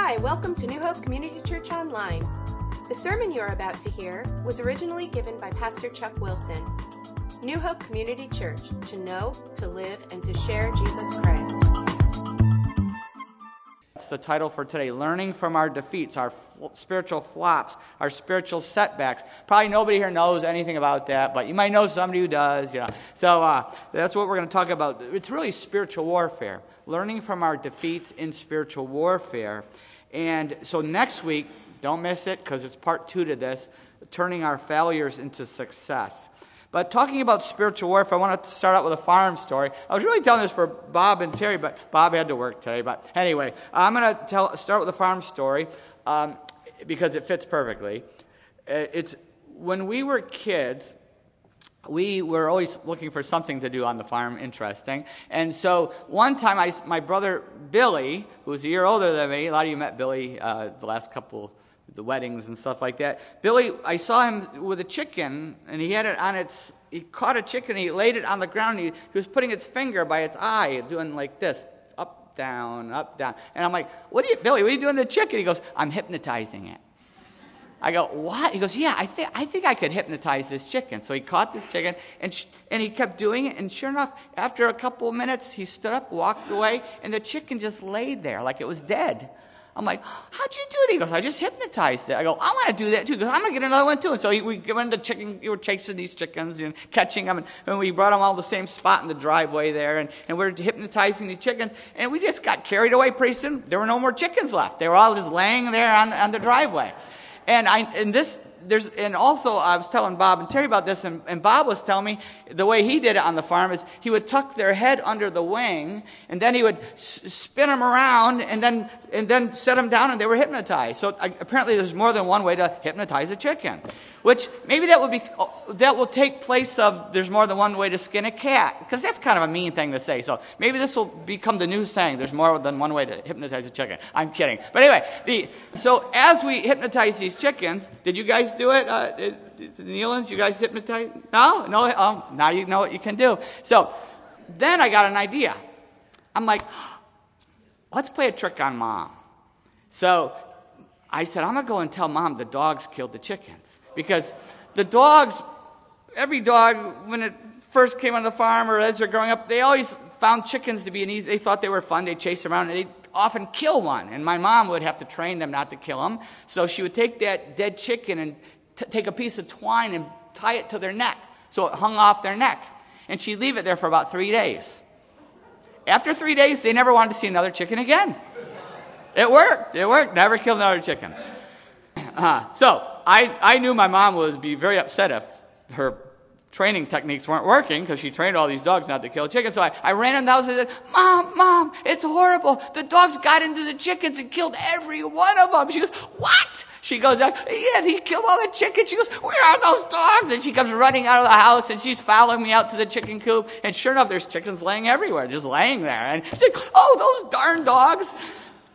Hi, welcome to New Hope Community Church Online. The sermon you are about to hear was originally given by Pastor Chuck Wilson. New Hope Community Church, to know, to live, and to share Jesus Christ. That's the title for today Learning from Our Defeats, Our Spiritual Flops, Our Spiritual Setbacks. Probably nobody here knows anything about that, but you might know somebody who does. You know. So uh, that's what we're going to talk about. It's really spiritual warfare, learning from our defeats in spiritual warfare. And so next week, don't miss it because it's part two to this turning our failures into success. But talking about spiritual warfare, I want to start out with a farm story. I was really telling this for Bob and Terry, but Bob had to work today. But anyway, I'm going to tell, start with a farm story um, because it fits perfectly. Uh, it's when we were kids, we were always looking for something to do on the farm interesting. And so one time, I, my brother Billy, who was a year older than me, a lot of you met Billy uh, the last couple the weddings and stuff like that. Billy, I saw him with a chicken, and he had it on its. He caught a chicken, he laid it on the ground. He, he was putting its finger by its eye, doing like this, up, down, up, down. And I'm like, "What are you, Billy? What are you doing to the chicken?" He goes, "I'm hypnotizing it." I go, what? He goes, yeah, I, think I think I could hypnotize this chicken. So he caught this chicken, and, sh- and he kept doing it. And sure enough, after a couple of minutes, he stood up, walked away, and the chicken just laid there like it was dead. I'm like, how'd you do that? He goes, I just hypnotized it. I go, I want to do that too. He goes, I'm going to get another one too. And so he, we went into chicken, we were chasing these chickens and catching them. And, and we brought them all to the same spot in the driveway there. And, and we are hypnotizing the chickens. And we just got carried away pretty soon. There were no more chickens left. They were all just laying there on the, on the driveway. And I, and this, there's, and also I was telling Bob and Terry about this, and, and Bob was telling me the way he did it on the farm is he would tuck their head under the wing, and then he would s- spin them around, and then, and then set them down, and they were hypnotized. So I, apparently there's more than one way to hypnotize a chicken. Which maybe that would be, that will take place of there's more than one way to skin a cat, because that's kind of a mean thing to say. So maybe this will become the new saying, there's more than one way to hypnotize a chicken. I'm kidding. But anyway, the, so as we hypnotize these chickens, did you guys do it? Uh, the Nealans, you guys hypnotize? No? No? Oh, now you know what you can do. So then I got an idea. I'm like, let's play a trick on mom. So I said, I'm to go and tell mom the dogs killed the chickens. Because the dogs, every dog, when it first came on the farm or as they're growing up, they always found chickens to be an easy, they thought they were fun. They'd chase around and they'd often kill one. And my mom would have to train them not to kill them. So she would take that dead chicken and t- take a piece of twine and tie it to their neck. So it hung off their neck. And she'd leave it there for about three days. After three days, they never wanted to see another chicken again. It worked. It worked. Never killed another chicken. Uh, so I, I knew my mom would be very upset if her training techniques weren't working because she trained all these dogs not to kill chickens. So I, I ran in the house and said, Mom, Mom, it's horrible. The dogs got into the chickens and killed every one of them. She goes, What? She goes, Yeah, he killed all the chickens. She goes, Where are those dogs? And she comes running out of the house and she's following me out to the chicken coop. And sure enough, there's chickens laying everywhere, just laying there. And she's like, Oh, those darn dogs.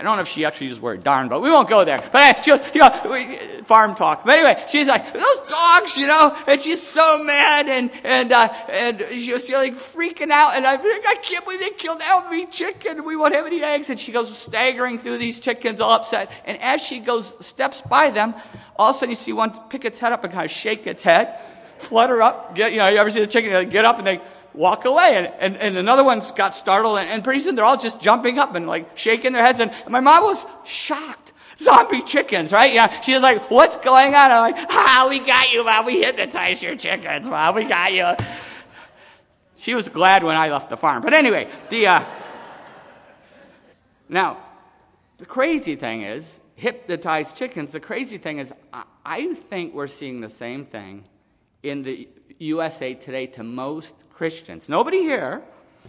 I don't know if she actually used the word darn, but we won't go there. But she goes, you know, farm talk. But anyway, she's like, those dogs, you know, and she's so mad and, and, uh, and she was like freaking out. And I'm like, I can't believe they killed every chicken. We won't have any eggs. And she goes staggering through these chickens all upset. And as she goes, steps by them, all of a sudden you see one pick its head up and kind of shake its head, flutter up, get, you know, you ever see the chicken get up and they, walk away. And, and, and another one's got startled, and, and pretty soon they're all just jumping up and like shaking their heads. And, and my mom was shocked. Zombie chickens, right? Yeah. She was like, what's going on? I'm like, ah, we got you, mom. We hypnotized your chickens, mom. We got you. She was glad when I left the farm. But anyway, the, uh, now, the crazy thing is, hypnotized chickens, the crazy thing is, I, I think we're seeing the same thing in the USA today to most Christians. Nobody here,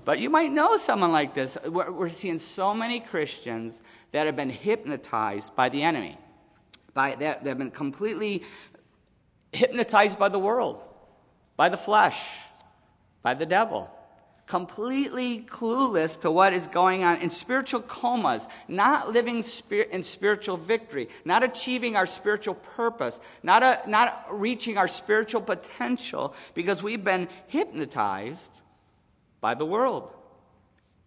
but you might know someone like this. We're, we're seeing so many Christians that have been hypnotized by the enemy, by that they've been completely hypnotized by the world, by the flesh, by the devil completely clueless to what is going on in spiritual comas, not living in spiritual victory, not achieving our spiritual purpose, not, a, not reaching our spiritual potential because we've been hypnotized by the world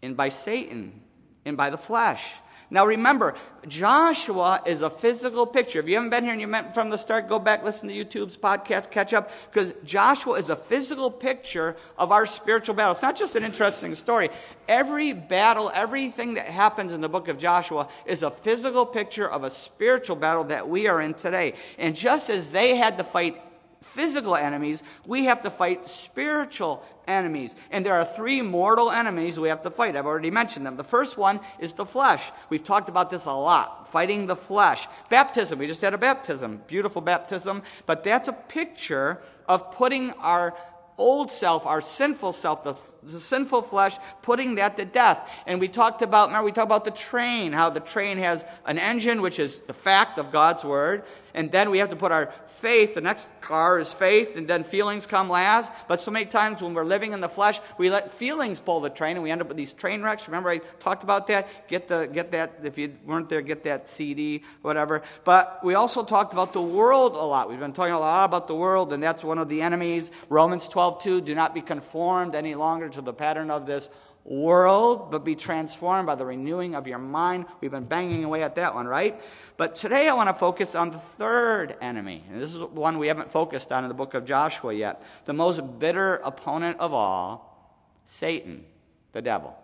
and by Satan and by the flesh. Now remember, Joshua is a physical picture. If you haven't been here and you met from the start, go back, listen to YouTube's podcast, catch up, because Joshua is a physical picture of our spiritual battle. It's not just an interesting story. Every battle, everything that happens in the book of Joshua is a physical picture of a spiritual battle that we are in today. And just as they had to fight physical enemies, we have to fight spiritual enemies. And there are three mortal enemies we have to fight. I've already mentioned them. The first one is the flesh. We've talked about this a lot fighting the flesh. Baptism, we just had a baptism, beautiful baptism, but that's a picture of putting our old self, our sinful self, the, the, sinful flesh, putting that to death. And we talked about, remember, we talked about the train, how the train has an engine, which is the fact of God's word, and then we have to put our faith, the next car is faith, and then feelings come last. But so many times when we're living in the flesh, we let feelings pull the train, and we end up with these train wrecks. Remember, I talked about that? Get, the, get that, if you weren't there, get that CD, whatever. But we also talked about the world a lot. We've been talking a lot about the world, and that's one of the enemies. Romans 12, 2, do not be conformed any longer to the pattern of this world, but be transformed by the renewing of your mind. We've been banging away at that one, right? But today I want to focus on the third enemy. And this is one we haven't focused on in the book of Joshua yet. The most bitter opponent of all, Satan, the devil.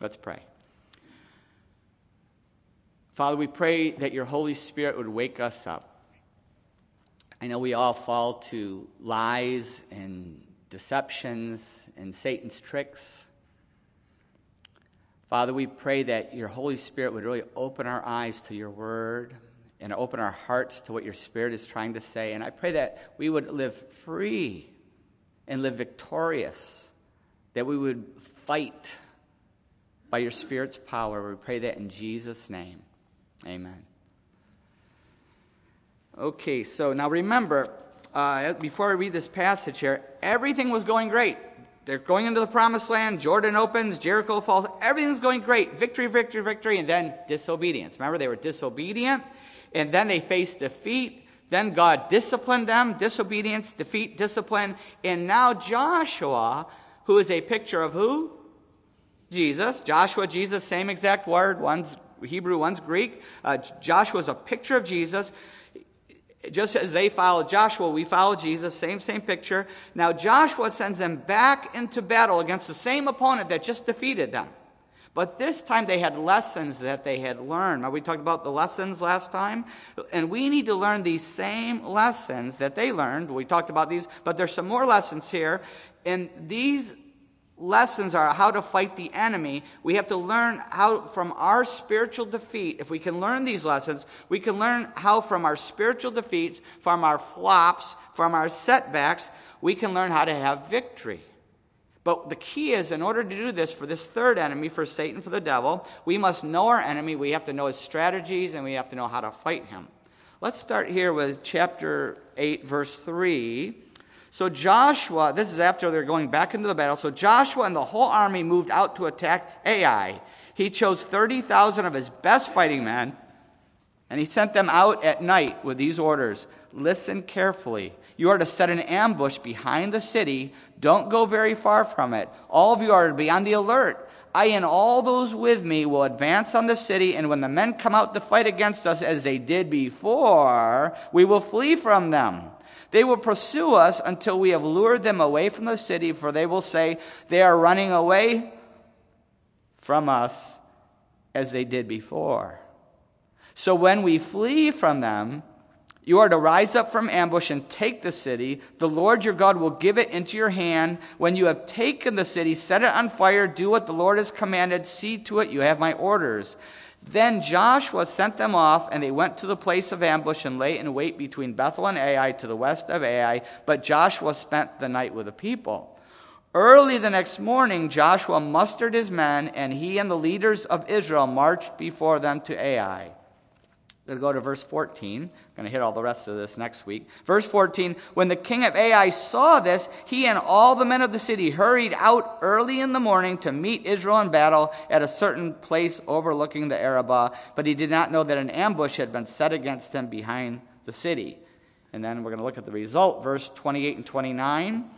Let's pray. Father, we pray that your Holy Spirit would wake us up. I know we all fall to lies and deceptions and Satan's tricks. Father, we pray that your Holy Spirit would really open our eyes to your word and open our hearts to what your Spirit is trying to say. And I pray that we would live free and live victorious, that we would fight by your Spirit's power. We pray that in Jesus' name. Amen. Okay, so now remember, uh, before I read this passage here, everything was going great. They're going into the promised land. Jordan opens, Jericho falls. Everything's going great. Victory, victory, victory, and then disobedience. Remember, they were disobedient, and then they faced defeat. Then God disciplined them disobedience, defeat, discipline. And now Joshua, who is a picture of who? Jesus. Joshua, Jesus, same exact word. One's Hebrew, one's Greek. Uh, Joshua is a picture of Jesus just as they followed Joshua, we follow Jesus, same, same picture. Now Joshua sends them back into battle against the same opponent that just defeated them. But this time they had lessons that they had learned. Now, we talked about the lessons last time, and we need to learn these same lessons that they learned. We talked about these, but there's some more lessons here. And these lessons are how to fight the enemy. We have to learn how from our spiritual defeat, if we can learn these lessons, we can learn how from our spiritual defeats, from our flops, from our setbacks, we can learn how to have victory. But the key is, in order to do this for this third enemy, for Satan, for the devil, we must know our enemy. We have to know his strategies and we have to know how to fight him. Let's start here with chapter 8, verse 3. So Joshua, this is after they're going back into the battle. So Joshua and the whole army moved out to attack Ai. He chose 30,000 of his best fighting men, and he sent them out at night with these orders Listen carefully. You are to set an ambush behind the city. Don't go very far from it. All of you are to be on the alert. I and all those with me will advance on the city, and when the men come out to fight against us as they did before, we will flee from them. They will pursue us until we have lured them away from the city, for they will say, They are running away from us as they did before. So when we flee from them, you are to rise up from ambush and take the city. The Lord your God will give it into your hand. When you have taken the city, set it on fire, do what the Lord has commanded, see to it you have my orders. Then Joshua sent them off, and they went to the place of ambush and lay in wait between Bethel and Ai to the west of Ai. But Joshua spent the night with the people. Early the next morning, Joshua mustered his men, and he and the leaders of Israel marched before them to Ai. We're going to go to verse 14. Going to hit all the rest of this next week. Verse 14 When the king of Ai saw this, he and all the men of the city hurried out early in the morning to meet Israel in battle at a certain place overlooking the Arabah. But he did not know that an ambush had been set against him behind the city. And then we're going to look at the result, verse 28 and 29.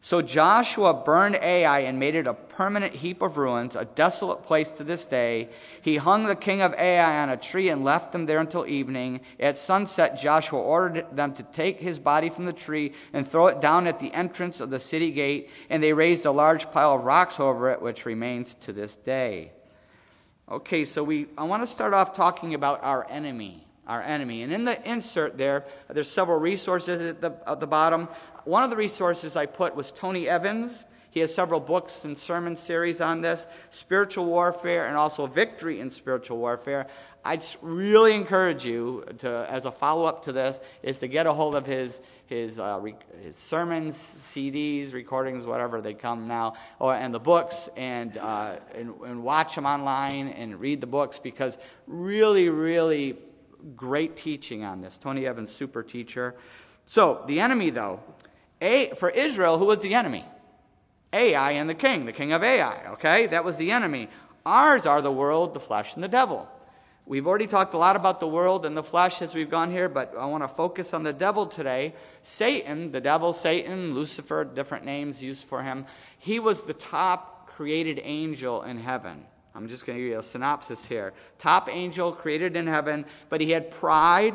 So Joshua burned Ai and made it a permanent heap of ruins, a desolate place to this day. He hung the king of Ai on a tree and left him there until evening. At sunset, Joshua ordered them to take his body from the tree and throw it down at the entrance of the city gate, and they raised a large pile of rocks over it, which remains to this day. Okay, so we I want to start off talking about our enemy our enemy. And in the insert there, there's several resources at the, at the bottom. One of the resources I put was Tony Evans. He has several books and sermon series on this spiritual warfare and also victory in spiritual warfare. I'd really encourage you to, as a follow up to this, is to get a hold of his his, uh, his sermons, CDs, recordings, whatever they come now, or and the books, and, uh, and and watch them online and read the books because really, really great teaching on this. Tony Evans, super teacher. So, the enemy, though, A, for Israel, who was the enemy? Ai and the king, the king of Ai, okay? That was the enemy. Ours are the world, the flesh, and the devil. We've already talked a lot about the world and the flesh as we've gone here, but I want to focus on the devil today. Satan, the devil, Satan, Lucifer, different names used for him, he was the top created angel in heaven. I'm just going to give you a synopsis here. Top angel created in heaven, but he had pride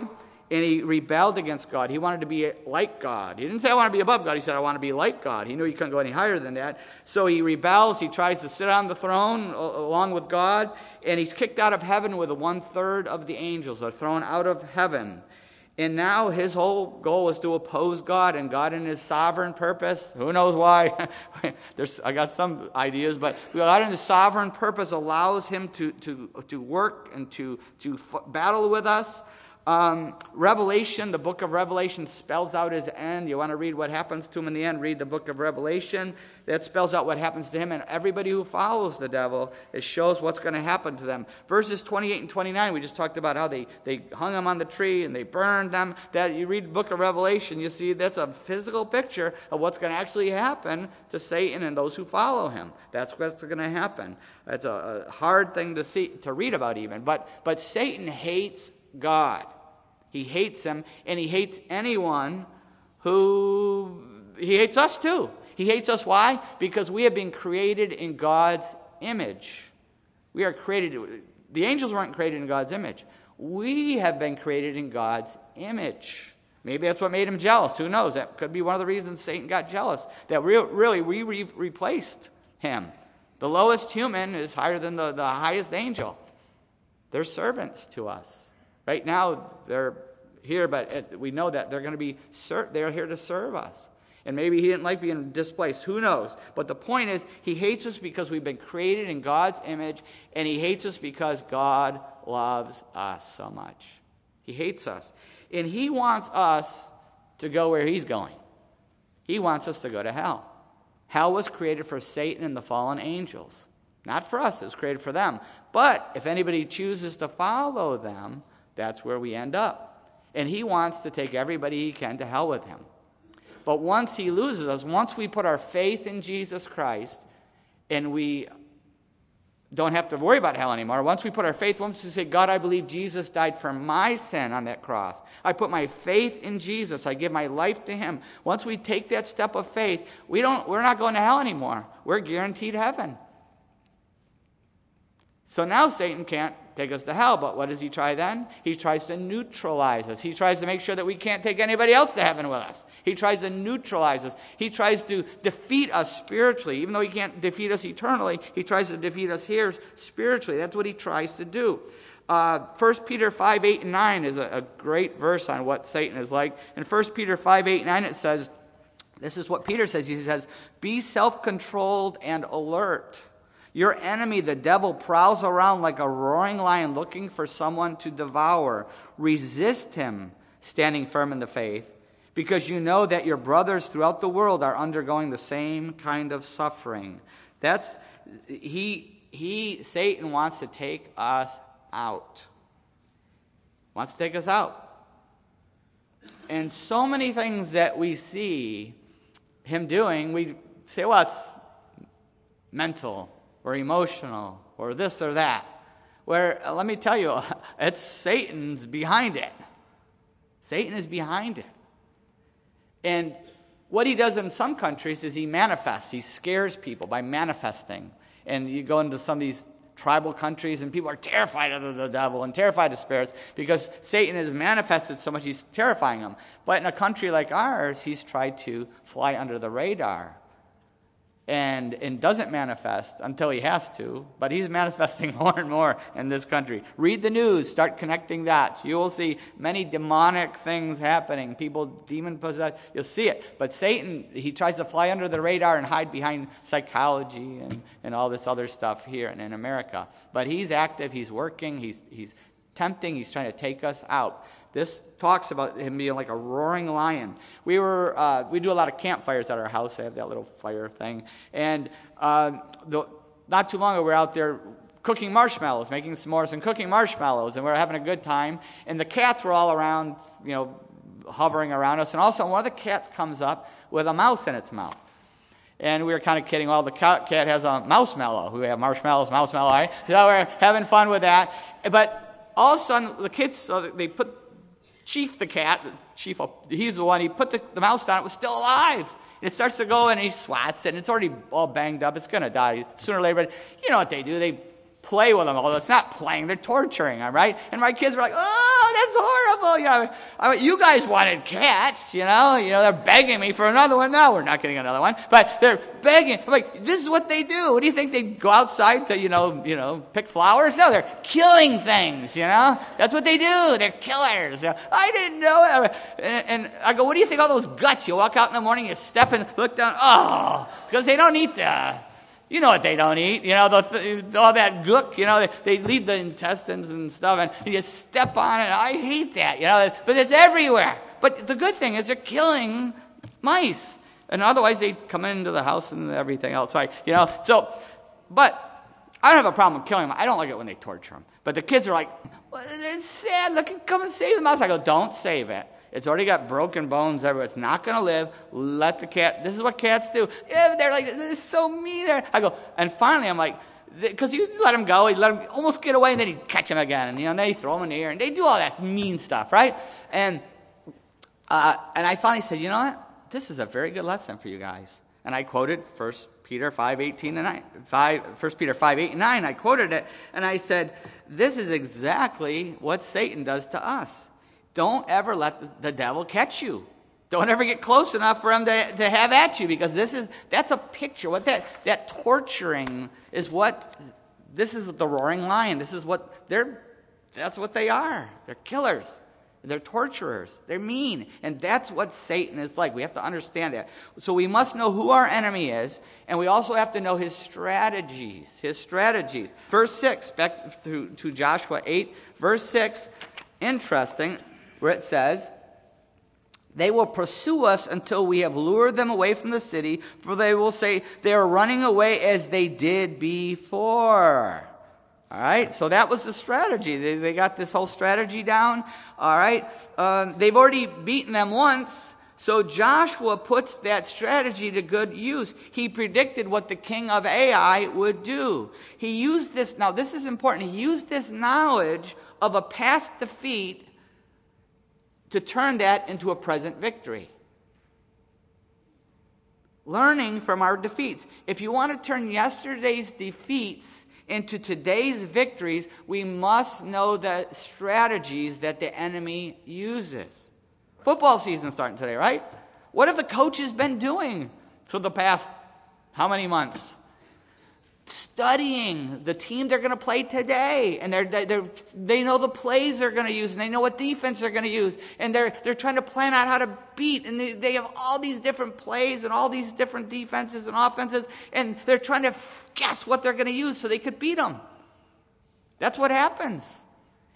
and he rebelled against God. He wanted to be like God. He didn't say, I want to be above God. He said, I want to be like God. He knew he couldn't go any higher than that. So he rebels. He tries to sit on the throne along with God, and he's kicked out of heaven with one third of the angels are thrown out of heaven. And now his whole goal is to oppose God and God in his sovereign purpose. Who knows why? There's, I got some ideas, but God in his sovereign purpose allows him to, to, to work and to, to f- battle with us. Um, Revelation, the book of Revelation spells out his end. You want to read what happens to him in the end? Read the book of Revelation. That spells out what happens to him and everybody who follows the devil. It shows what's going to happen to them. Verses 28 and 29, we just talked about how they, they hung him on the tree and they burned them. That you read the book of Revelation, you see that's a physical picture of what's going to actually happen to Satan and those who follow him. That's what's going to happen. That's a, a hard thing to see to read about even. But but Satan hates God. He hates him, and he hates anyone who. He hates us too. He hates us. Why? Because we have been created in God's image. We are created. The angels weren't created in God's image. We have been created in God's image. Maybe that's what made him jealous. Who knows? That could be one of the reasons Satan got jealous. That re- really we re- replaced him. The lowest human is higher than the, the highest angel. They're servants to us. Right now, they're here, but uh, we know that they're going to be, they're here to serve us. And maybe he didn't like being displaced. Who knows? But the point is, he hates us because we've been created in God's image, and he hates us because God loves us so much. He hates us. And he wants us to go where he's going. He wants us to go to hell. Hell was created for Satan and the fallen angels. Not for us, it was created for them. But if anybody chooses to follow them, that's where we end up. And he wants to take everybody he can to hell with him. But once he loses us, once we put our faith in Jesus Christ and we don't have to worry about hell anymore, once we put our faith, once we say, God, I believe Jesus died for my sin on that cross, I put my faith in Jesus, I give my life to him. Once we take that step of faith, we don't, we're not going to hell anymore. We're guaranteed heaven. So now Satan can't take us to hell. But what does he try then? He tries to neutralize us. He tries to make sure that we can't take anybody else to heaven with us. He tries to neutralize us. He tries to defeat us spiritually. Even though he can't defeat us eternally, he tries to defeat us here spiritually. That's what he tries to do. Uh, 1 Peter 5, 8, and 9 is a, a great verse on what Satan is like. In 1 Peter 5, 8, and 9, it says, This is what Peter says. He says, Be self controlled and alert. Your enemy, the devil, prowls around like a roaring lion looking for someone to devour. Resist him, standing firm in the faith, because you know that your brothers throughout the world are undergoing the same kind of suffering. That's he he Satan wants to take us out. Wants to take us out. And so many things that we see him doing, we say, well, it's mental or emotional or this or that. Where, uh, let me tell you, it's Satan's behind it. Satan is behind it. And what he does in some countries is he manifests, he scares people by manifesting. And you go into some of these tribal countries, and people are terrified of the devil and terrified of spirits because Satan has manifested so much, he's terrifying them. But in a country like ours, he's tried to fly under the radar and, and doesn't manifest until he has to, but he's manifesting more and more in this country. Read the news, start connecting dots. You will see many demonic things happening, people demon possessed. You'll see it. But Satan, he tries to fly under the radar and hide behind psychology and, and all this other stuff here in, in America. But he's active, he's working, he's, he's tempting, he's trying to take us out. This talks about him being like a roaring lion. We were uh, we do a lot of campfires at our house. I have that little fire thing, and uh, the, not too long ago we were out there cooking marshmallows, making s'mores and cooking marshmallows, and we were having a good time. And the cats were all around, you know, hovering around us. And also, one of the cats comes up with a mouse in its mouth. And we were kind of kidding. Well, the cat has a mouse mellow. We have marshmallows, mouse. Right? So we're having fun with that. But all of a sudden, the kids, so they put Chief the cat, Chief, he's the one, he put the, the mouse down, it was still alive. And it starts to go and he swats it, and it's already all banged up. It's going to die sooner or later. But you know what they do? They play with them, although it's not playing, they're torturing them, right? And my kids were like, oh, that's horrible. You know, I mean, you guys wanted cats, you know, you know, they're begging me for another one. No, we're not getting another one, but they're begging. I'm like, this is what they do. What do you think they go outside to, you know, you know, pick flowers? No, they're killing things, you know? That's what they do. They're killers. I didn't know it. And, and I go, what do you think all those guts? You walk out in the morning, you step and look down, oh, because they don't eat the you know what they don't eat. You know, the, all that gook, you know, they, they leave the intestines and stuff, and you just step on it. I hate that, you know, but it's everywhere. But the good thing is they're killing mice. And otherwise they'd come into the house and everything else. Right? You know, so, but I don't have a problem killing them. I don't like it when they torture them. But the kids are like, well, they're sad. Look, come and save the mouse. I go, oh, don't save it. It's already got broken bones everywhere. It's not going to live. Let the cat. This is what cats do. Yeah, they're like, this is so mean. There. I go, and finally, I'm like, because you let him go, you let him almost get away, and then you catch him again, and you know, then you throw him in the air, and they do all that mean stuff, right? And uh, and I finally said, you know what? This is a very good lesson for you guys. And I quoted 1 Peter 5, 18 and 9. 5, 1 Peter 5, 8 and 9. I quoted it, and I said, this is exactly what Satan does to us. Don't ever let the devil catch you. Don't ever get close enough for him to, to have at you because this is that's a picture. What that that torturing is what this is the roaring lion. This is what they're that's what they are. They're killers. They're torturers. They're mean. And that's what Satan is like. We have to understand that. So we must know who our enemy is, and we also have to know his strategies. His strategies. Verse 6, back to, to Joshua 8, verse 6, interesting where it says, They will pursue us until we have lured them away from the city, for they will say, They are running away as they did before. All right, so that was the strategy. They, they got this whole strategy down. All right, um, they've already beaten them once. So Joshua puts that strategy to good use. He predicted what the king of Ai would do. He used this, now this is important, he used this knowledge of a past defeat to turn that into a present victory. Learning from our defeats. If you want to turn yesterday's defeats into today's victories, we must know the strategies that the enemy uses. Football season starting today, right? What have the coaches been doing for the past how many months? Studying the team they're going to play today and they're, they're, they know the plays they're going to use and they know what defense they're going to use and they're, they're trying to plan out how to beat and they, they have all these different plays and all these different defenses and offenses and they're trying to guess what they're going to use so they could beat them that's what happens.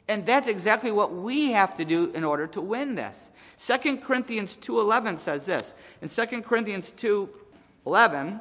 And that's exactly what we have to do in order to win this. 2 corinthians 2.11 says this. In 2 corinthians 2.11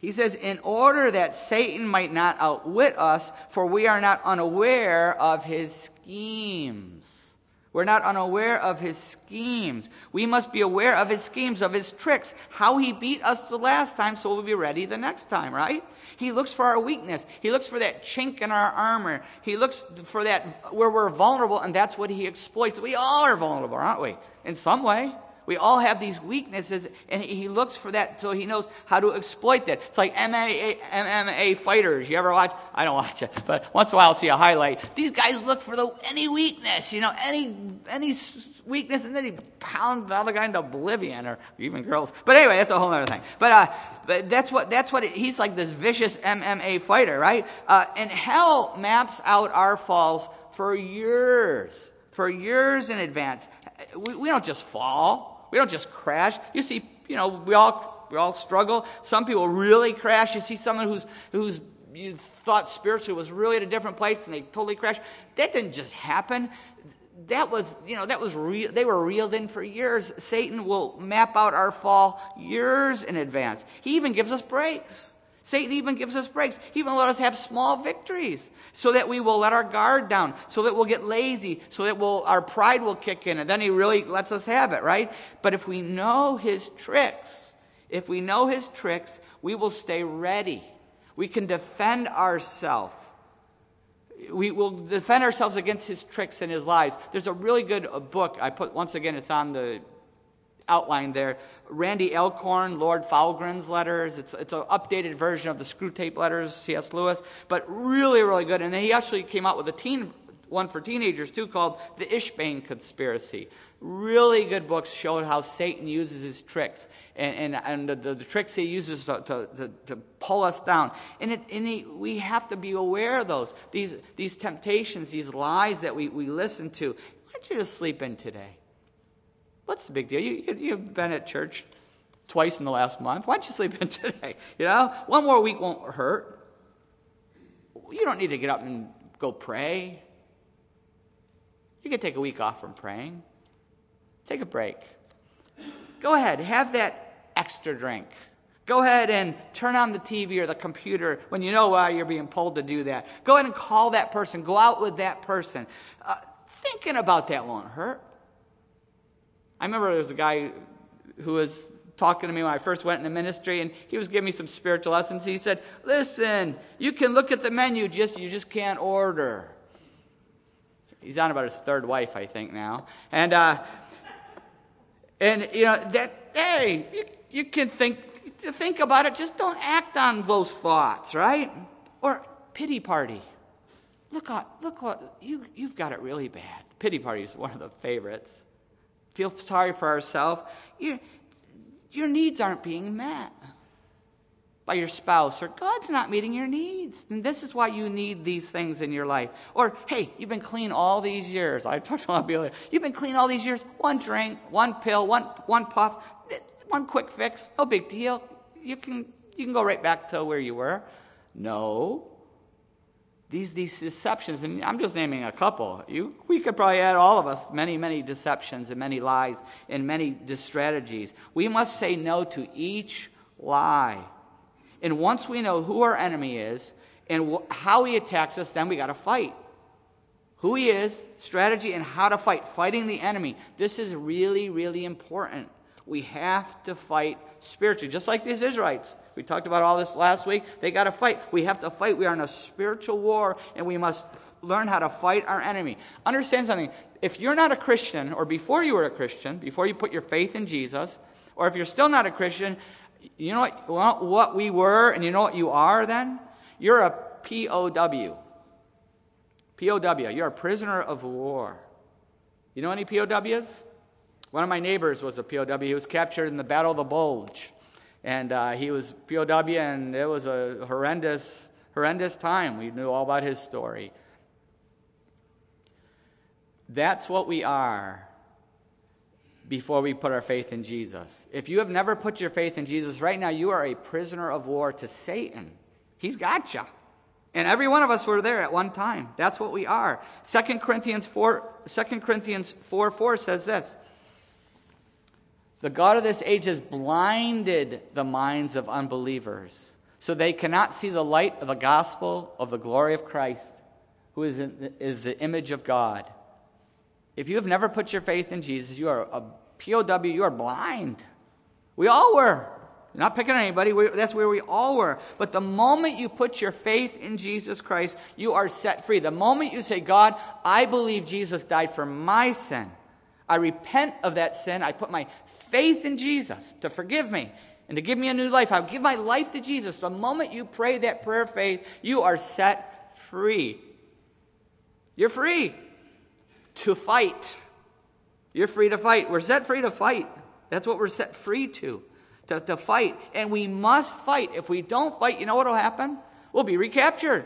he says, in order that Satan might not outwit us, for we are not unaware of his schemes. We're not unaware of his schemes. We must be aware of his schemes, of his tricks, how he beat us the last time, so we'll be ready the next time, right? He looks for our weakness. He looks for that chink in our armor. He looks for that where we're vulnerable, and that's what he exploits. We all are vulnerable, aren't we? In some way. We all have these weaknesses, and he looks for that so he knows how to exploit that. It's like MMA, MMA fighters. You ever watch? I don't watch it, but once in a while I'll see a highlight. These guys look for the, any weakness, you know, any, any weakness, and then he pounds the other guy into oblivion, or even girls. But anyway, that's a whole other thing. But, uh, but that's what, that's what it, he's like this vicious MMA fighter, right? Uh, and hell maps out our falls for years, for years in advance. We, we don't just fall. We don't just crash. You see, you know, we all we all struggle. Some people really crash. You see someone who's who's you thought spiritually was really at a different place and they totally crashed. That didn't just happen. That was, you know, that was real. They were reeled in for years. Satan will map out our fall years in advance. He even gives us breaks. Satan even gives us breaks. He even let us have small victories so that we will let our guard down, so that we'll get lazy, so that we'll, our pride will kick in, and then he really lets us have it, right? But if we know his tricks, if we know his tricks, we will stay ready. We can defend ourselves. We will defend ourselves against his tricks and his lies. There's a really good uh, book. I put, once again, it's on the outline there. Randy Alcorn, Lord Foulgrin's letters. It's, it's an updated version of the Screwtape letters, C.S. Lewis, but really, really good. And then he actually came out with a teen one for teenagers too called The Ishbane Conspiracy. Really good books showed how Satan uses his tricks and, and, and the, the, the tricks he uses to, to, to, to pull us down. And, it, and he, we have to be aware of those, these, these temptations, these lies that we, we listen to. Why don't you just sleep in today? What's the big deal? You, you, have been at church twice in the last month. Why don't you sleep in today? You know, one more week won't hurt. You don't need to get up and go pray. You can take a week off from praying. Take a break. Go ahead, have that extra drink. Go ahead and turn on the TV or the computer when you know why you're being pulled to do that. Go ahead and call that person. Go out with that person. Uh, thinking about that won't hurt. I remember there was a guy who was talking to me when I first went into ministry, and he was giving me some spiritual lessons. He said, "Listen, you can look at the menu, just you just can't order." He's on about his third wife, I think now, and uh, and you know that hey, you, you can think think about it. Just don't act on those thoughts, right? Or pity party. Look, look what you you've got it really bad. Pity party is one of the favorites feel sorry for ourselves, your, your needs aren't being met by your spouse, or God's not meeting your needs. And this is why you need these things in your life. Or, hey, you've been clean all these years. I've talked to a lot of people. You've been clean all these years. One drink, one pill, one, one puff, one quick fix. No big deal. You can, you can go right back to where you were. No, these, these deceptions, and I'm just naming a couple. You, we could probably add all of us many, many deceptions and many lies and many strategies. We must say no to each lie. And once we know who our enemy is and wh- how he attacks us, then we got to fight. Who he is, strategy, and how to fight. Fighting the enemy. This is really, really important. We have to fight spiritually, just like these Israelites. We talked about all this last week. They got to fight. We have to fight. We are in a spiritual war, and we must learn how to fight our enemy. Understand something. If you're not a Christian, or before you were a Christian, before you put your faith in Jesus, or if you're still not a Christian, you know what, what we were, and you know what you are then? You're a POW. POW. You're a prisoner of war. You know any POWs? One of my neighbors was a POW. He was captured in the Battle of the Bulge. And uh, he was POW, and it was a horrendous, horrendous time. We knew all about his story. That's what we are before we put our faith in Jesus. If you have never put your faith in Jesus, right now you are a prisoner of war to Satan. He's got you. And every one of us were there at one time. That's what we are. 2 Corinthians 4, 2 Corinthians 4 4 says this the God of this age has blinded the minds of unbelievers so they cannot see the light of the gospel of the glory of Christ, who is, the, is the image of God. If you have never put your faith in Jesus, you are a POW, you are blind. We all were. not picking on anybody, we, that's where we all were. But the moment you put your faith in Jesus Christ, you are set free. The moment you say, God, I believe Jesus died for my sin. I repent of that sin. I put my faith in Jesus to forgive me and to give me a new life. I'll give my life to Jesus. The moment you pray that prayer of faith, you are set free. You're free to fight. You're free to fight. We're set free to fight. That's what we're set free to, to, to fight. And we must fight. If we don't fight, you know what will happen? We'll be recaptured.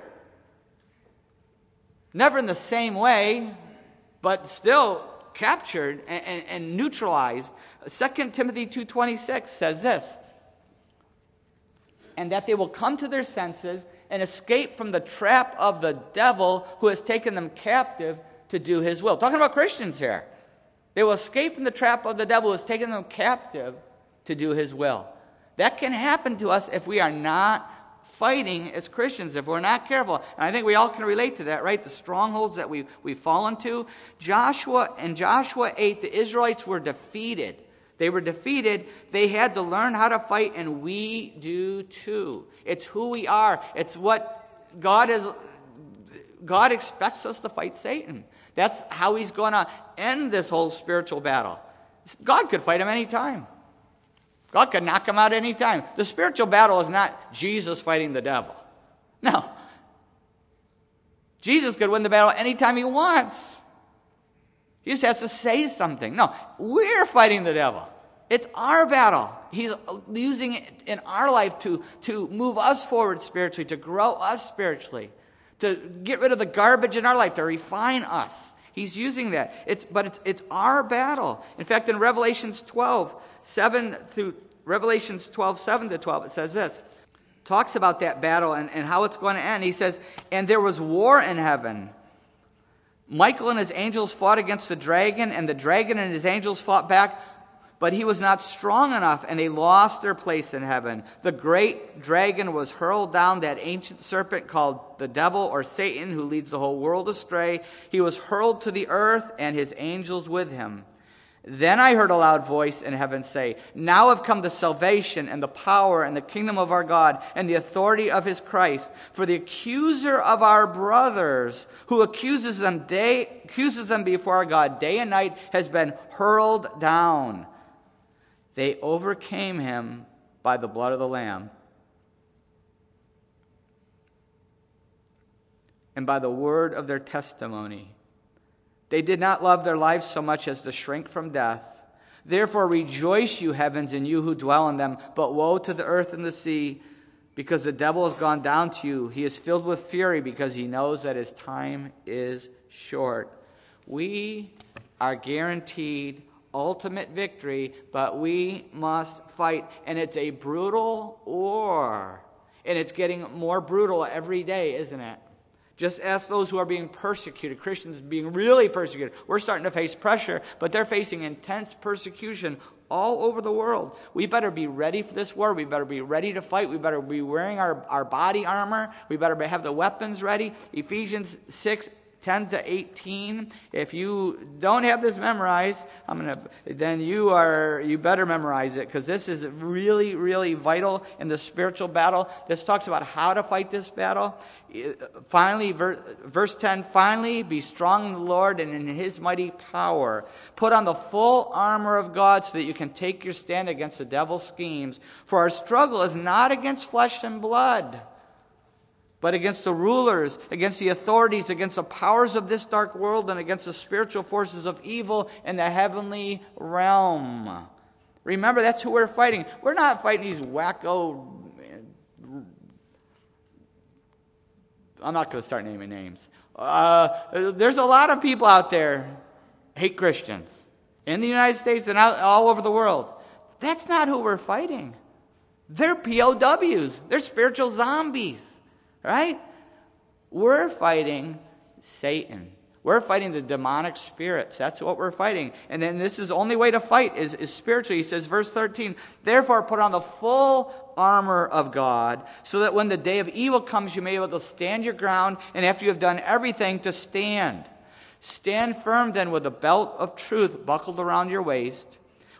Never in the same way, but still captured and, and, and neutralized. 2 Timothy 2.26 says this, and that they will come to their senses and escape from the trap of the devil who has taken them captive to do his will. Talking about Christians here. They will escape from the trap of the devil who has taken them captive to do his will. That can happen to us if we are not fighting as Christians, if we're not careful. And I think we all can relate to that, right? The strongholds that we, we fall into. Joshua, and Joshua 8, the Israelites were defeated. They were defeated. They had to learn how to fight, and we do too. It's who we are. It's what God is. God expects us to fight Satan. That's how he's going to end this whole spiritual battle. God could fight him anytime. God could knock him out anytime. The spiritual battle is not Jesus fighting the devil. No. Jesus could win the battle anytime he wants. He just has to say something. No, we're fighting the devil. It's our battle. He's using it in our life to, to move us forward spiritually, to grow us spiritually, to get rid of the garbage in our life, to refine us. He's using that. It's, but it's, it's our battle. In fact, in Revelations 12, 7 through Revelations 12, 7 to 12, it says this. Talks about that battle and, and how it's going to end. He says, And there was war in heaven. Michael and his angels fought against the dragon, and the dragon and his angels fought back but he was not strong enough, and they lost their place in heaven. The great dragon was hurled down, that ancient serpent called the devil or Satan, who leads the whole world astray. He was hurled to the earth, and his angels with him. Then I heard a loud voice in heaven say, Now have come the salvation and the power and the kingdom of our God and the authority of his Christ. For the accuser of our brothers, who accuses them, day, accuses them before our God day and night, has been hurled down. They overcame him by the blood of the Lamb and by the word of their testimony. They did not love their lives so much as to shrink from death. Therefore, rejoice, you heavens, and you who dwell in them. But woe to the earth and the sea, because the devil has gone down to you. He is filled with fury because he knows that his time is short. We are guaranteed ultimate victory, but we must fight. And it's a brutal war. And it's getting more brutal every day, isn't it? Just ask those who are being persecuted, Christians being really persecuted. We're starting to face pressure, but they're facing intense persecution all over the world. We better be ready for this war. We better be ready to fight. We better be wearing our, our body armor. We better have the weapons ready. Ephesians 6 10 to 18. If you don't have this memorized, I'm gonna, then you are you better memorize it because this is really really vital in the spiritual battle. This talks about how to fight this battle. Finally, verse 10 finally be strong in the Lord and in his mighty power. Put on the full armor of God so that you can take your stand against the devil's schemes. For our struggle is not against flesh and blood but against the rulers, against the authorities, against the powers of this dark world, and against the spiritual forces of evil in the heavenly realm. Remember, that's who we're fighting. We're not fighting these wacko. I'm not going to start naming names. Uh, there's a lot of people out there hate Christians in the United States and out, all over the world. That's not who we're fighting. They're POWs. They're spiritual zombies. Right? We're fighting Satan. We're fighting the demonic spirits. That's what we're fighting. And then this is the only way to fight is, is spiritually. He says, verse 13, therefore put on the full armor of God, so that when the day of evil comes, you may be able to stand your ground, and after you have done everything, to stand. Stand firm then with a belt of truth buckled around your waist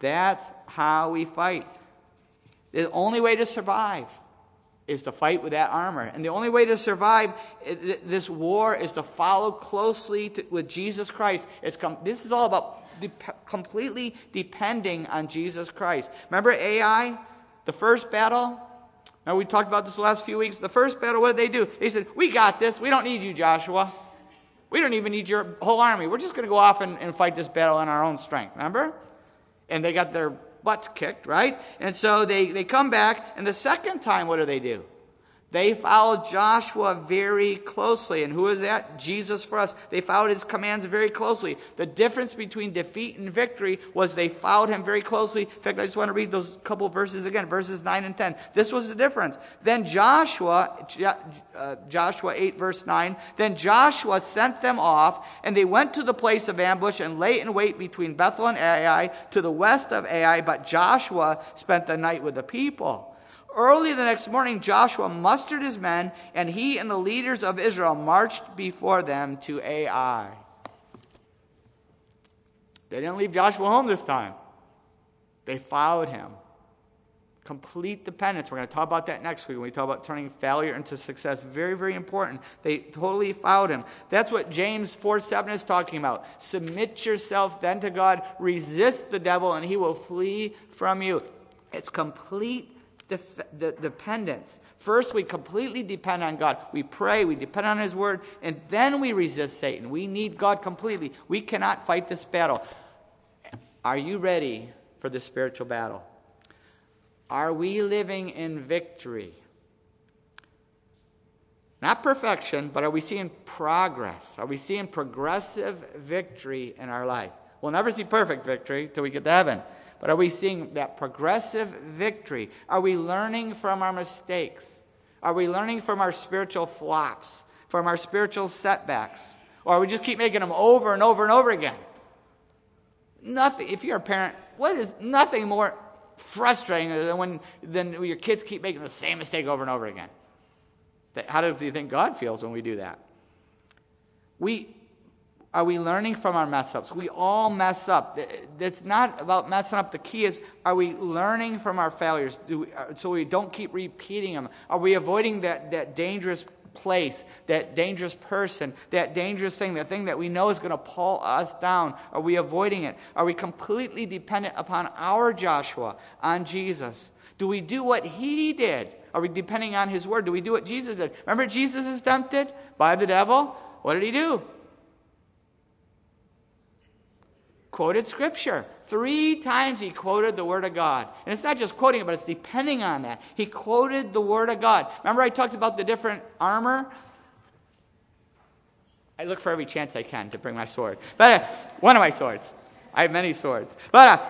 That's how we fight. The only way to survive is to fight with that armor. And the only way to survive eh, this war is to follow closely to, with Jesus Christ. It's com- this is all about de- completely depending on Jesus Christ. Remember Ai? The first battle? Now we talked about this the last few weeks. The first battle, what did they do? They said, We got this. We don't need you, Joshua. We don't even need your whole army. We're just going to go off and, and fight this battle on our own strength. Remember? And they got their butts kicked, right? And so they, they come back, and the second time, what do they do? They followed Joshua very closely. And who is that? Jesus for us. They followed his commands very closely. The difference between defeat and victory was they followed him very closely. In fact, I just want to read those couple verses again, verses 9 and 10. This was the difference. Then Joshua, uh, Joshua 8, verse 9, then Joshua sent them off, and they went to the place of ambush and lay in wait between Bethel and Ai to the west of Ai, but Joshua spent the night with the people. Early the next morning, Joshua mustered his men, and he and the leaders of Israel marched before them to Ai. They didn't leave Joshua home this time, they followed him. Complete dependence. We're going to talk about that next week when we talk about turning failure into success. Very, very important. They totally followed him. That's what James 4 7 is talking about. Submit yourself then to God, resist the devil, and he will flee from you. It's complete dependence. First, we completely depend on God. We pray, we depend on His Word, and then we resist Satan. We need God completely. We cannot fight this battle. Are you ready for the spiritual battle? Are we living in victory? Not perfection, but are we seeing progress? Are we seeing progressive victory in our life? We'll never see perfect victory till we get to heaven. But are we seeing that progressive victory? Are we learning from our mistakes? Are we learning from our spiritual flops, from our spiritual setbacks? Or are we just keep making them over and over and over again? Nothing, if you're a parent, what is nothing more frustrating than when than your kids keep making the same mistake over and over again? How do you think God feels when we do that? We, are we learning from our mess ups? We all mess up. It's not about messing up. The key is are we learning from our failures we, uh, so we don't keep repeating them? Are we avoiding that, that dangerous place, that dangerous person, that dangerous thing, that thing that we know is going to pull us down? Are we avoiding it? Are we completely dependent upon our Joshua, on Jesus? Do we do what he did? Are we depending on his word? Do we do what Jesus did? Remember, Jesus is tempted by the devil? What did he do? Quoted scripture. Three times he quoted the Word of God. And it's not just quoting it, but it's depending on that. He quoted the Word of God. Remember, I talked about the different armor? I look for every chance I can to bring my sword. But uh, one of my swords. I have many swords. But uh,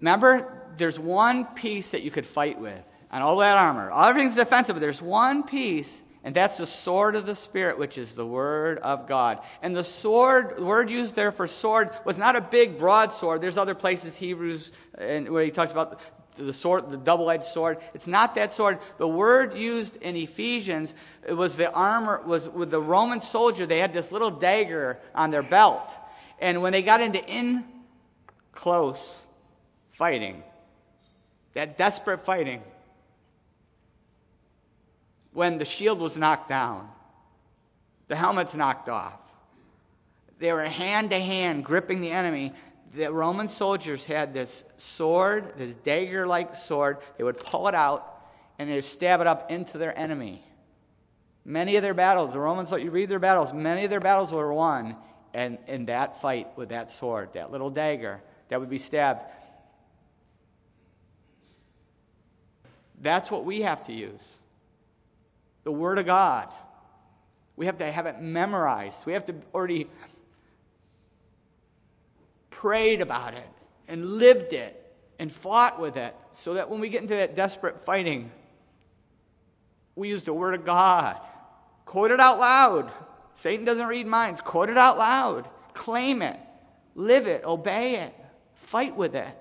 remember, there's one piece that you could fight with on all that armor. All everything's defensive, but there's one piece and that's the sword of the Spirit, which is the Word of God. And the sword, the word used there for sword, was not a big, broad sword. There's other places, Hebrews, and where he talks about the sword, the double-edged sword. It's not that sword. The word used in Ephesians it was the armor, was with the Roman soldier. They had this little dagger on their belt. And when they got into in close fighting, that desperate fighting, when the shield was knocked down, the helmet's knocked off. They were hand to hand gripping the enemy. The Roman soldiers had this sword, this dagger like sword. They would pull it out and they would stab it up into their enemy. Many of their battles, the Romans, you read their battles, many of their battles were won and in that fight with that sword, that little dagger that would be stabbed. That's what we have to use the Word of God. We have to have it memorized. We have to already prayed about it and lived it and fought with it so that when we get into that desperate fighting, we use the Word of God. Quote it out loud. Satan doesn't read minds. Quote it out loud. Claim it. Live it. Obey it. Fight with it.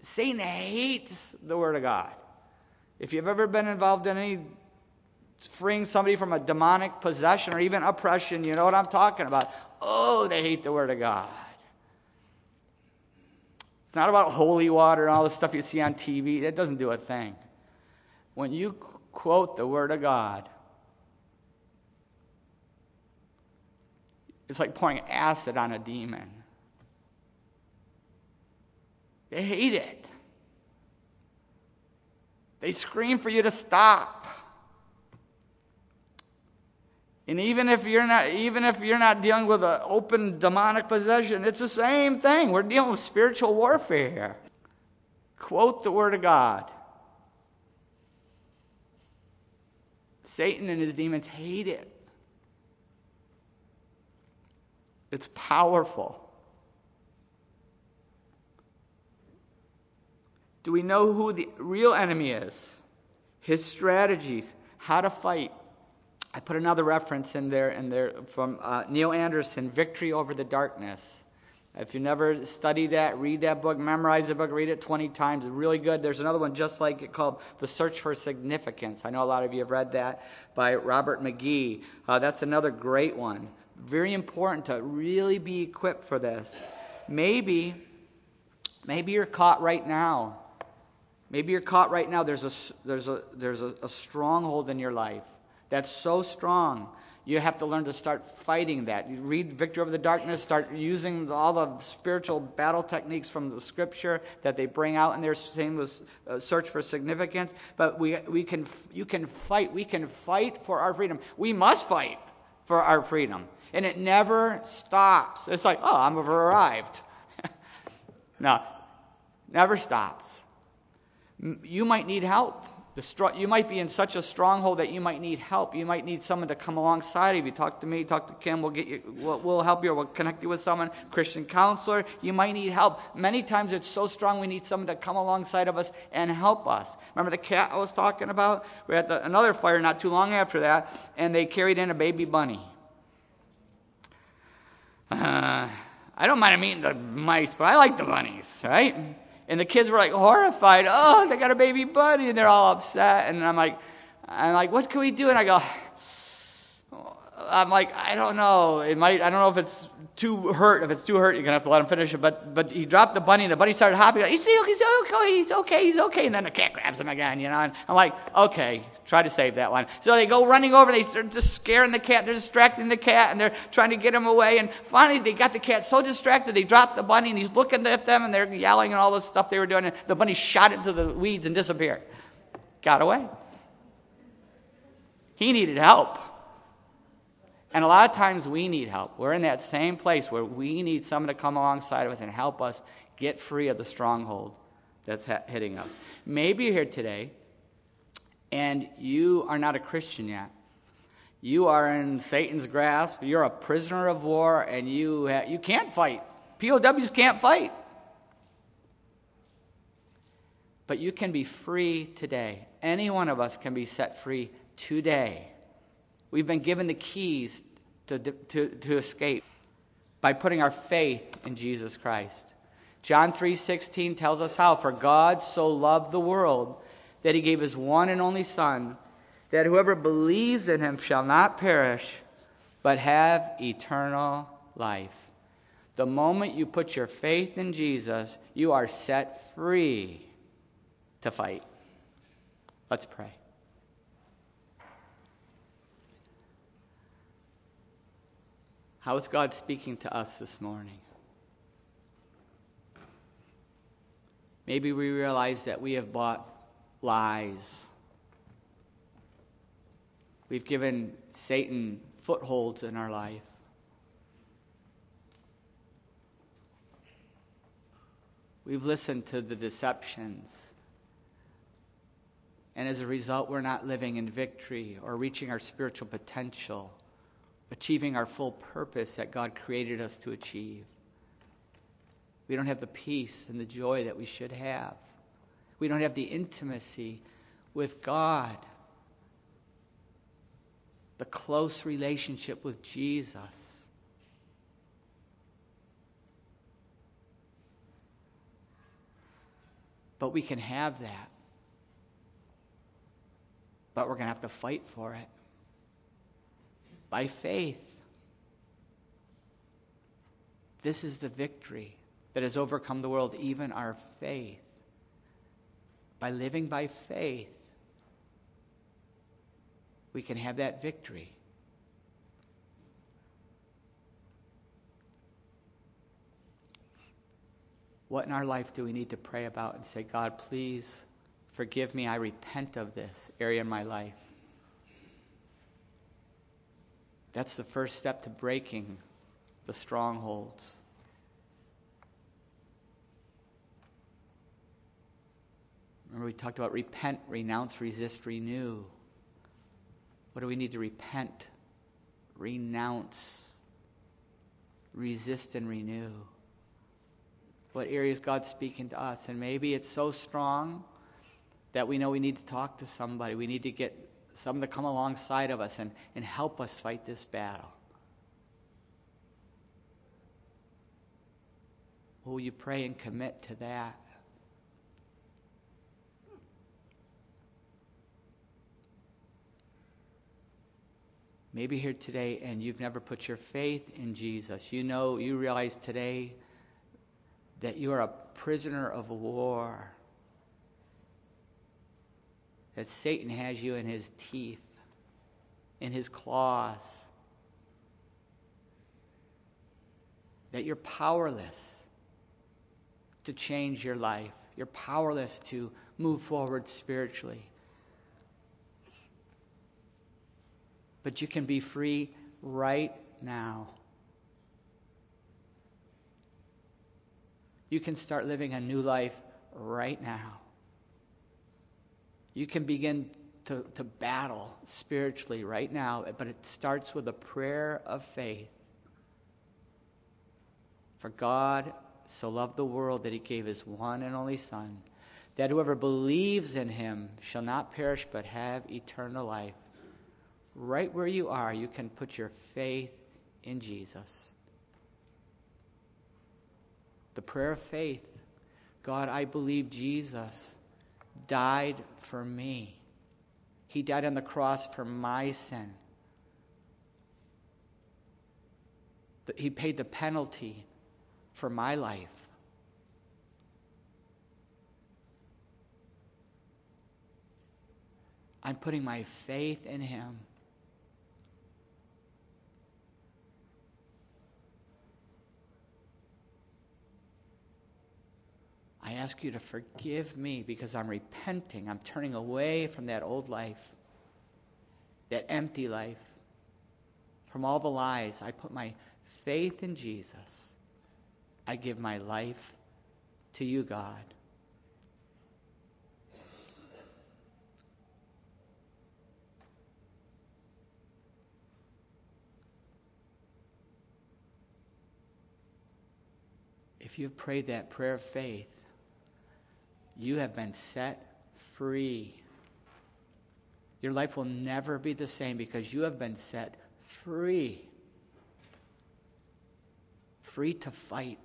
Satan hates the Word of God. If you've ever been involved in any freeing somebody from a demonic possession or even oppression, you know what I'm talking about. Oh, they hate the Word of God. It's not about holy water and all the stuff you see on TV. That doesn't do a thing. When you quote the Word of God, it's like pouring acid on a demon. They hate it. They scream for you to stop. And even if you're not, even if you're not dealing with an open demonic possession, it's the same thing. We're dealing with spiritual warfare here. Quote the word of God. Satan and his demons hate it. It's powerful. Do we know who the real enemy is? His strategies, how to fight. I put another reference in there, in there from uh, Neil Anderson, Victory Over the Darkness. If you never studied that, read that book, memorize the book, read it 20 times. Really good. There's another one just like it called The Search for Significance. I know a lot of you have read that by Robert McGee. Uh, that's another great one. Very important to really be equipped for this. Maybe, maybe you're caught right now Maybe you're caught right now. There's a, there's a, there's a, a stronghold in your life that's so strong. You have to learn to start fighting that. You read Victory Over the Darkness, start using all the spiritual battle techniques from the scripture that they bring out in their same with uh, search for significance. But we, we can, you can fight. We can fight for our freedom. We must fight for our freedom. And it never stops. It's like, oh, I'm arrived. no, never stops. You might need help. You might be in such a stronghold that you might need help. You might need someone to come alongside of you. Talk to me, talk to Kim. We'll get you. We'll, we'll help you. Or we'll connect you with someone, Christian counselor. You might need help. Many times it's so strong we need someone to come alongside of us and help us. Remember the cat I was talking about? We had the, another fire not too long after that, and they carried in a baby bunny. Uh, I don't mind eating the mice, but I like the bunnies, right? And the kids were like horrified. Oh, they got a baby bunny, and they're all upset. And I'm like, I'm like, what can we do? And I go, I'm like, I don't know. It might. I don't know if it's too hurt. If it's too hurt, you're gonna have to let him finish it. But but he dropped the bunny, and the bunny started hopping. He's, he's okay. He's okay. He's okay. And then the cat grabs him again. You know. And I'm like, okay, try to save that one. So they go running over. They start just scaring the cat. They're distracting the cat, and they're trying to get him away. And finally, they got the cat so distracted, they dropped the bunny, and he's looking at them, and they're yelling and all this stuff they were doing. And the bunny shot into the weeds and disappeared. Got away. He needed help. And a lot of times we need help. We're in that same place where we need someone to come alongside of us and help us get free of the stronghold that's hitting us. Maybe you're here today and you are not a Christian yet. You are in Satan's grasp. You're a prisoner of war and you, ha- you can't fight. POWs can't fight. But you can be free today. Any one of us can be set free today We've been given the keys to, to, to escape by putting our faith in Jesus Christ. John 3:16 tells us how for God so loved the world that he gave his one and only son that whoever believes in him shall not perish but have eternal life. The moment you put your faith in Jesus, you are set free to fight. Let's pray. How is God speaking to us this morning? Maybe we realize that we have bought lies. We've given Satan footholds in our life. We've listened to the deceptions. And as a result, we're not living in victory or reaching our spiritual potential achieving our full purpose that God created us to achieve. We don't have the peace and the joy that we should have. We don't have the intimacy with God. the close relationship with Jesus. But we can have that. But we're going to have to fight for it by faith. This is the victory that has overcome the world, even our faith. By living by faith, we can have that victory. What in our life do we need to pray about and say, God, please forgive me. I repent of this area in my life. That's the first step to breaking the strongholds. Remember, we talked about repent, renounce, resist, renew. What do we need to repent, renounce, resist, and renew? What area is God speaking to us? And maybe it's so strong that we know we need to talk to somebody. We need to get someone to come alongside of us and, and help us fight this battle. Will you pray and commit to that? Maybe here today and you've never put your faith in Jesus. You know, you realize today that you are a prisoner of war. That Satan has you in his teeth, in his claws. That you're powerless to change your life. You're powerless to move forward spiritually. but you can be free right now. You can start living a new life right now. You can begin to, to battle spiritually right now, but it starts with a prayer of faith. For God so loved the world that he gave his one and only Son, that whoever believes in him shall not perish but have eternal life right where you are, you can put your faith in Jesus. The prayer of faith God, I believe Jesus died for me. He died on the cross for my sin. He paid the penalty for my life. I'm putting my faith in Him. I ask you to forgive me because I'm repenting. I'm turning away from that old life, that empty life, from all the lies. I put my faith in Jesus. I give my life to you, God. If you've prayed that prayer of faith, you have been set free. Your life will never be the same because you have been set free. Free to fight.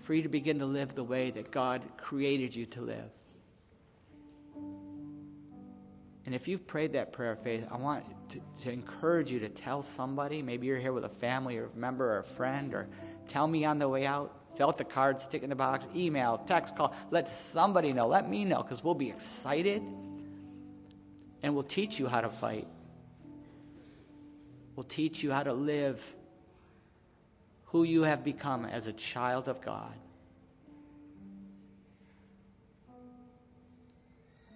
Free to begin to live the way that God created you to live. And if you've prayed that prayer of faith, I want to, to, encourage you to tell somebody. Maybe you're here with a family or a member or a friend, or tell me on the way out fill out the card, stick in the box, email, text, call. Let somebody know. Let me know because we'll be excited and we'll teach you how to fight. We'll teach you how to live who you have become as a child of God.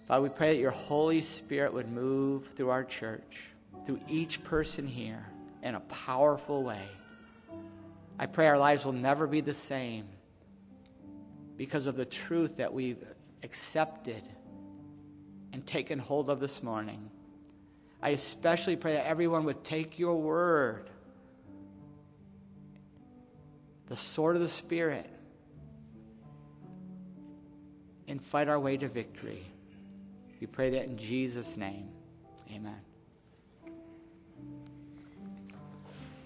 Father, we pray that your Holy Spirit would move through our church, through each person here in a powerful way. I pray our lives will never be the same because of the truth that we've accepted and taken hold of this morning. I especially pray that everyone would take your word, the sword of the Spirit, and fight our way to victory. We pray that in Jesus' name. Amen.